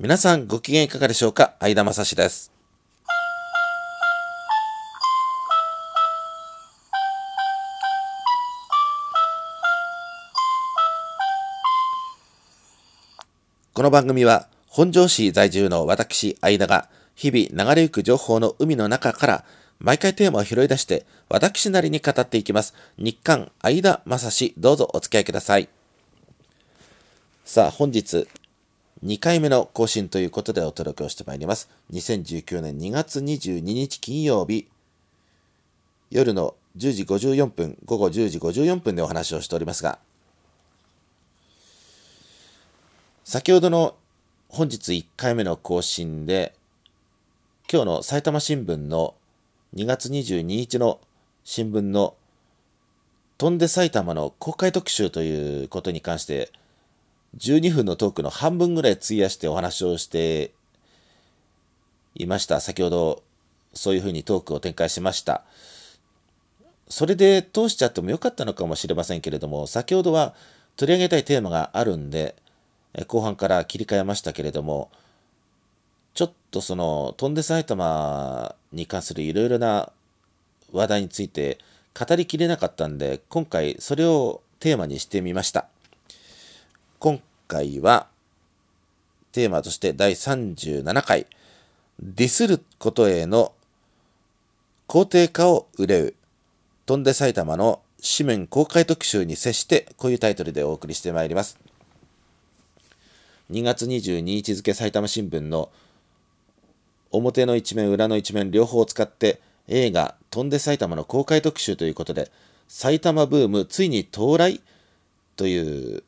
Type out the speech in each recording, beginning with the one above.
皆さんご機嫌いかがでしょうか？相田正史です。この番組は本庄市在住の私相田が日々流れゆく情報の海の中から毎回テーマを拾い出して私なりに語っていきます。日刊相田正史どうぞお付き合いください。さあ本日2回目の更新ということでお届けをしてまいります。2019年2月22日金曜日、夜の10時54分、午後10時54分でお話をしておりますが、先ほどの本日1回目の更新で、今日の埼玉新聞の2月22日の新聞の飛んで埼玉の公開特集ということに関して12分のトークの半分ぐらい費やしてお話をしていました。先ほどそういうふうにトークを展開しました。それで通しちゃってもよかったのかもしれませんけれども、先ほどは取り上げたいテーマがあるんで、後半から切り替えましたけれども、ちょっとその飛んで埼玉に関するいろいろな話題について語りきれなかったんで、今回それをテーマにしてみました。今回はテーマとして第37回ディスることへの肯定化を憂う。飛んで埼玉の紙面公開特集に接してこういうタイトルでお送りしてまいります。2月22日付埼玉新聞の表の一面裏の一面両方を使って映画「飛んで埼玉」の公開特集ということで埼玉ブームついに到来？という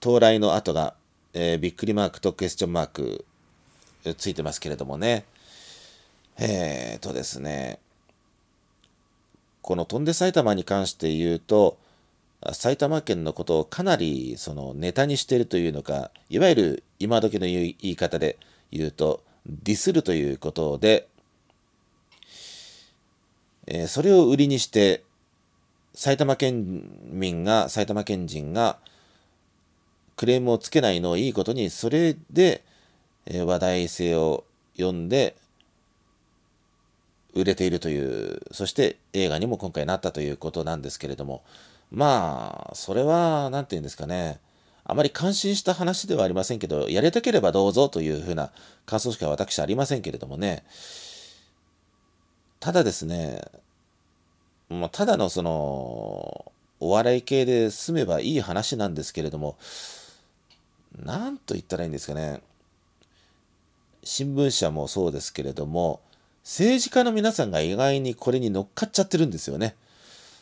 到来の後が、えー、びっくりマークとクエスチョンマークついてますけれどもね。えーとですね、この飛んで埼玉に関して言うと、埼玉県のことをかなりそのネタにしているというのか、いわゆる今時の言い方で言うと、ディスるということで、えー、それを売りにして、埼玉県民が、埼玉県人が、クレームをつけないのをいいことに、それで、え話題性を読んで、売れているという、そして映画にも今回なったということなんですけれども、まあ、それは、何て言うんですかね、あまり感心した話ではありませんけど、やりたければどうぞというふうな感想しか私ありませんけれどもね、ただですね、まあ、ただのその、お笑い系で済めばいい話なんですけれども、なんと言ったらいいんですかね。新聞社もそうですけれども、政治家の皆さんが意外にこれに乗っかっちゃってるんですよね。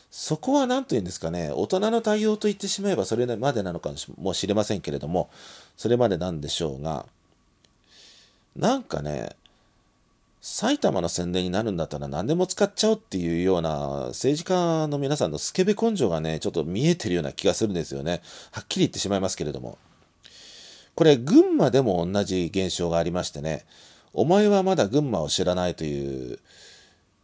そこは何と言うんですかね、大人の対応と言ってしまえばそれまでなのかもしれませんけれども、それまでなんでしょうが、なんかね、埼玉の宣伝になるんだったら何でも使っちゃおうっていうような政治家の皆さんのスケベ根性がね、ちょっと見えてるような気がするんですよね。はっきり言ってしまいますけれども。これ、群馬でも同じ現象がありましてね、お前はまだ群馬を知らないという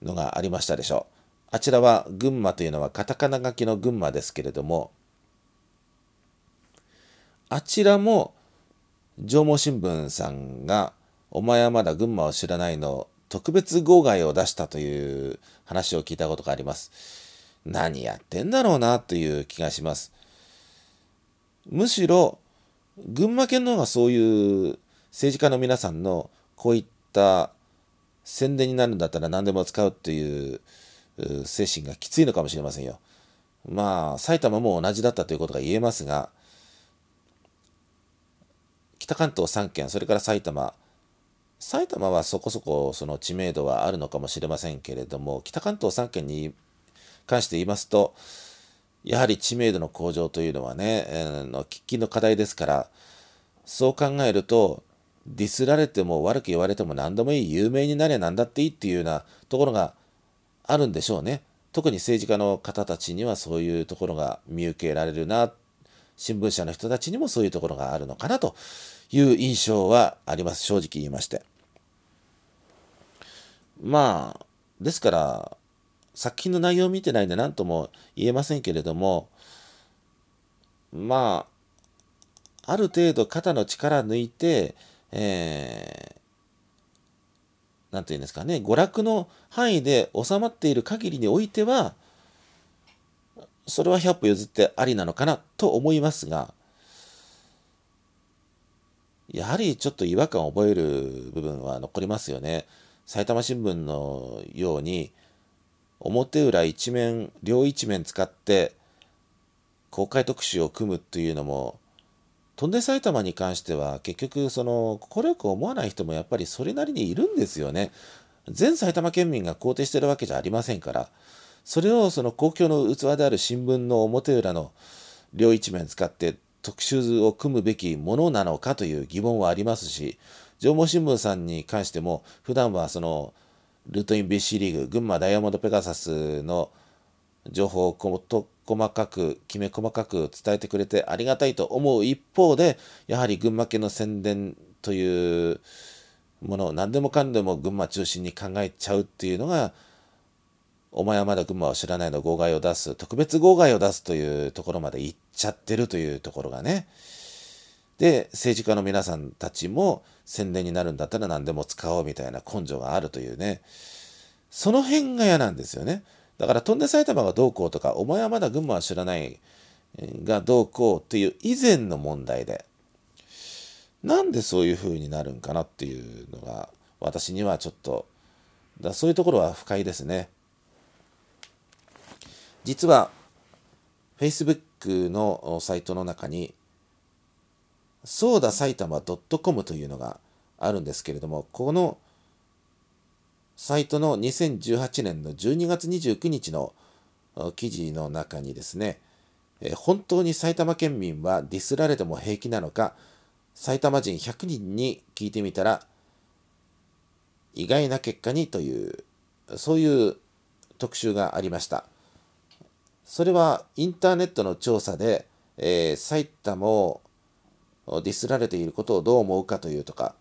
のがありましたでしょう。あちらは群馬というのはカタカナ書きの群馬ですけれども、あちらも上毛新聞さんが、お前はまだ群馬を知らないの特別号外を出したという話を聞いたことがあります。何やってんだろうなという気がします。むしろ、群馬県の方がそういう政治家の皆さんのこういった宣伝になるんだったら何でも使うっていう精神がきついのかもしれませんよ。まあ、埼玉も同じだったということが言えますが、北関東3県、それから埼玉、埼玉はそこそこその知名度はあるのかもしれませんけれども、北関東3県に関して言いますと、やはり知名度の向上というのはね、えー、の喫緊の課題ですから、そう考えると、ディスられても悪く言われても何でもいい、有名になりゃ何だっていいっていうようなところがあるんでしょうね。特に政治家の方たちにはそういうところが見受けられるな、新聞社の人たちにもそういうところがあるのかなという印象はあります、正直言いまして。まあ、ですから、作品の内容を見てないんで何とも言えませんけれども、まあ、ある程度肩の力抜いて、えー、なんていうんですかね、娯楽の範囲で収まっている限りにおいては、それは100歩譲ってありなのかなと思いますが、やはりちょっと違和感を覚える部分は残りますよね。埼玉新聞のように、表裏一面、両一面使って公開特集を組むというのも、飛んで埼玉に関しては結局その快く思わない人もやっぱりそれなりにいるんですよね。全埼玉県民が肯定してるわけじゃありませんから。それをその公共の器である新聞の表裏の両一面使って特集を組むべきものなのかという疑問はありますし、上毛新聞さんに関しても、普段はそのルートイン BC リーグ、群馬ダイヤモンドペガサスの情報をこと細かく、きめ細かく伝えてくれてありがたいと思う一方で、やはり群馬県の宣伝というものを何でもかんでも群馬中心に考えちゃうっていうのが、お前はまだ群馬を知らないの号外を出す、特別号外を出すというところまで行っちゃってるというところがね。で、政治家の皆さんたちも宣伝になるんだったら何でも使おうみたいな根性があるというね。その辺が嫌なんですよね。だから飛んで埼玉がどうこうとか、お前はまだ群馬は知らないがどうこうっていう以前の問題で、なんでそういう風になるんかなっていうのが私にはちょっと、だそういうところは不快ですね。実は Facebook のサイトの中にそうだ埼玉 .com というのがあるんですけれどもこのサイトの2018年の12月29日の記事の中にですね本当に埼玉県民はディスられても平気なのか埼玉人100人に聞いてみたら意外な結果にというそういう特集がありました。それはインターネットの調査で、えー、埼玉をディスられていることをどう思うかというとか、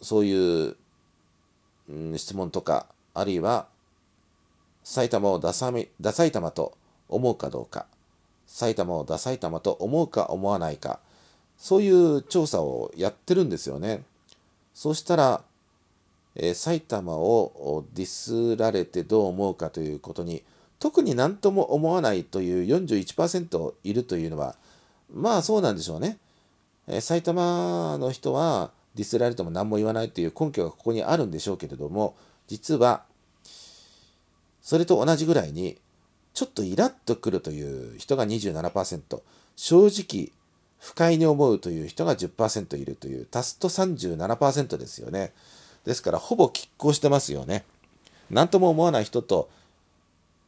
そういう、うん、質問とか、あるいは、埼玉をダサダ埼玉と思うかどうか、埼玉をダ埼玉と思うか思わないか、そういう調査をやってるんですよね。そうしたら、えー、埼玉をディスられてどう思うかということに特に何とも思わないという41%いるというのは、まあそうなんでしょうね。えー、埼玉の人はディスられても何も言わないという根拠がここにあるんでしょうけれども、実は、それと同じぐらいに、ちょっとイラッとくるという人が27%、正直、不快に思うという人が10%いるという、足すと37%ですよね。ですから、ほぼ拮抗してますよね。何とも思わない人と、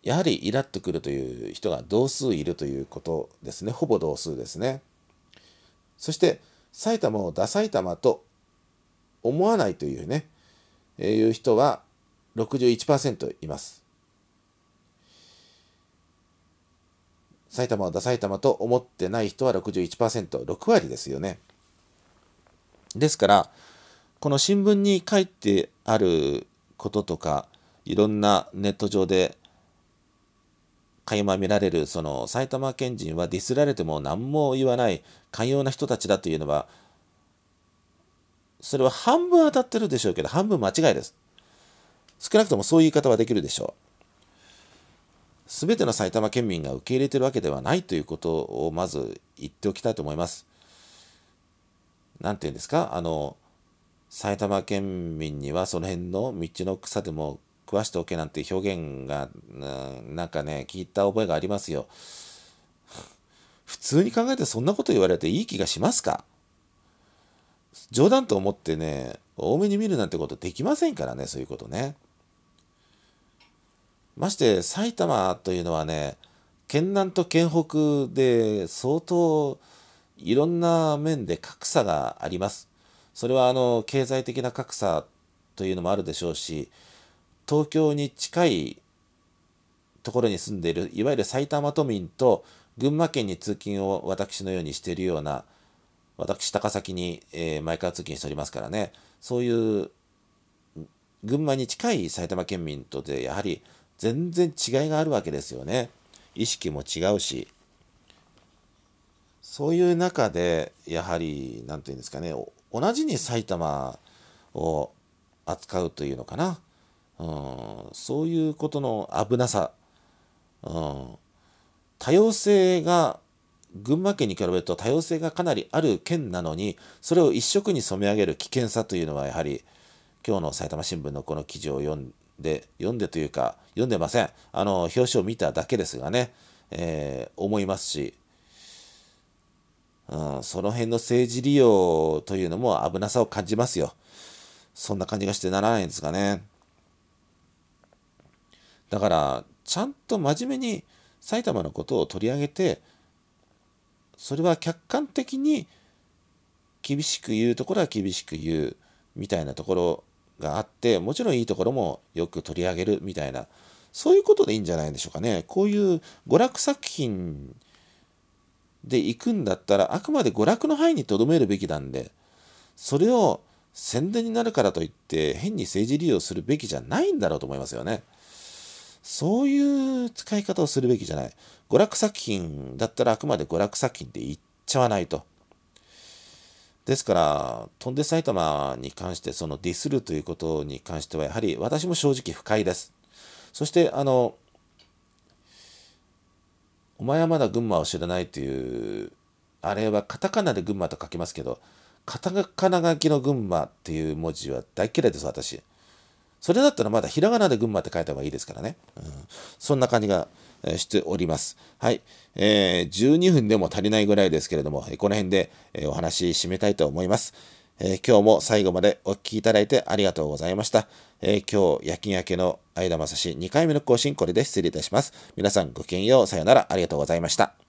やはりイラッとくるという人が同数いるということですね。ほぼ同数ですね。そして、埼玉をダ埼玉と思わないというね、いう人は61%います。埼玉をダ埼玉と思ってない人は61%、6割ですよね。ですから、この新聞に書いてあることとか、いろんなネット上で垣間見られるその埼玉県人はディスられても何も言わない寛容な人たちだというのはそれは半分当たってるでしょうけど半分間違いです。少なくともそういう言い方はできるでしょう。すべての埼玉県民が受け入れてるわけではないということをまず言っておきたいと思います。何て言うんですか？あの埼玉県民にはその辺の道の草でも食わしておけなんて表現が、なんかね、聞いた覚えがありますよ。普通に考えてそんなこと言われていい気がしますか？冗談と思ってね、多めに見るなんてことできませんからね、そういうことね。まして埼玉というのはね、県南と県北で相当いろんな面で格差があります。それはあの経済的な格差というのもあるでしょうし、東京に近いところに住んでいるいわゆる埼玉都民と群馬県に通勤を私のようにしているような私高崎に、えー、毎回通勤しておりますからね。そういう群馬に近い埼玉県民とでやはり全然違いがあるわけですよね。意識も違うし。そういう中でやはり何て言うんですかね同じに埼玉を扱うというのかな、うん、そういうことの危なさ、うん、多様性が群馬県に比べると多様性がかなりある県なのにそれを一色に染め上げる危険さというのはやはり今日の埼玉新聞のこの記事を読んで読んでというか読んでません。あの表紙を見ただけですがね、えー、思いますし、うん、その辺の政治利用というのも危なさを感じますよ。そんな感じがしてならないんですかね。だからちゃんと真面目に埼玉のことを取り上げてそれは客観的に厳しく言うところは厳しく言うみたいなところがあってもちろんいいところもよく取り上げるみたいなそういうことでいいんじゃないでしょうかねこういう娯楽作品で行くんだったらあくまで娯楽の範囲にとどめるべきなんでそれを宣伝になるからといって変に政治利用するべきじゃないんだろうと思いますよね。そういう使い方をするべきじゃない。娯楽作品だったらあくまで娯楽作品って言っちゃわないと。ですから、飛んで埼玉に関して、そのディスるということに関しては、やはり私も正直不快です。そして、あの、お前はまだ群馬を知らないという、あれはカタカナで群馬と書きますけど、カタカナ書きの群馬っていう文字は大嫌いです、私。それだったらまだひらがなで群馬って書いた方がいいですからね。うん、そんな感じがしております。はい。えー、12分でも足りないぐらいですけれども、この辺でお話し締めたいと思います。えー、今日も最後までお聴きいただいてありがとうございました。えー、今日夜勤明けの相田正史2回目の更新これで失礼いたします。皆さんごきげんよう。さよなら。ありがとうございました。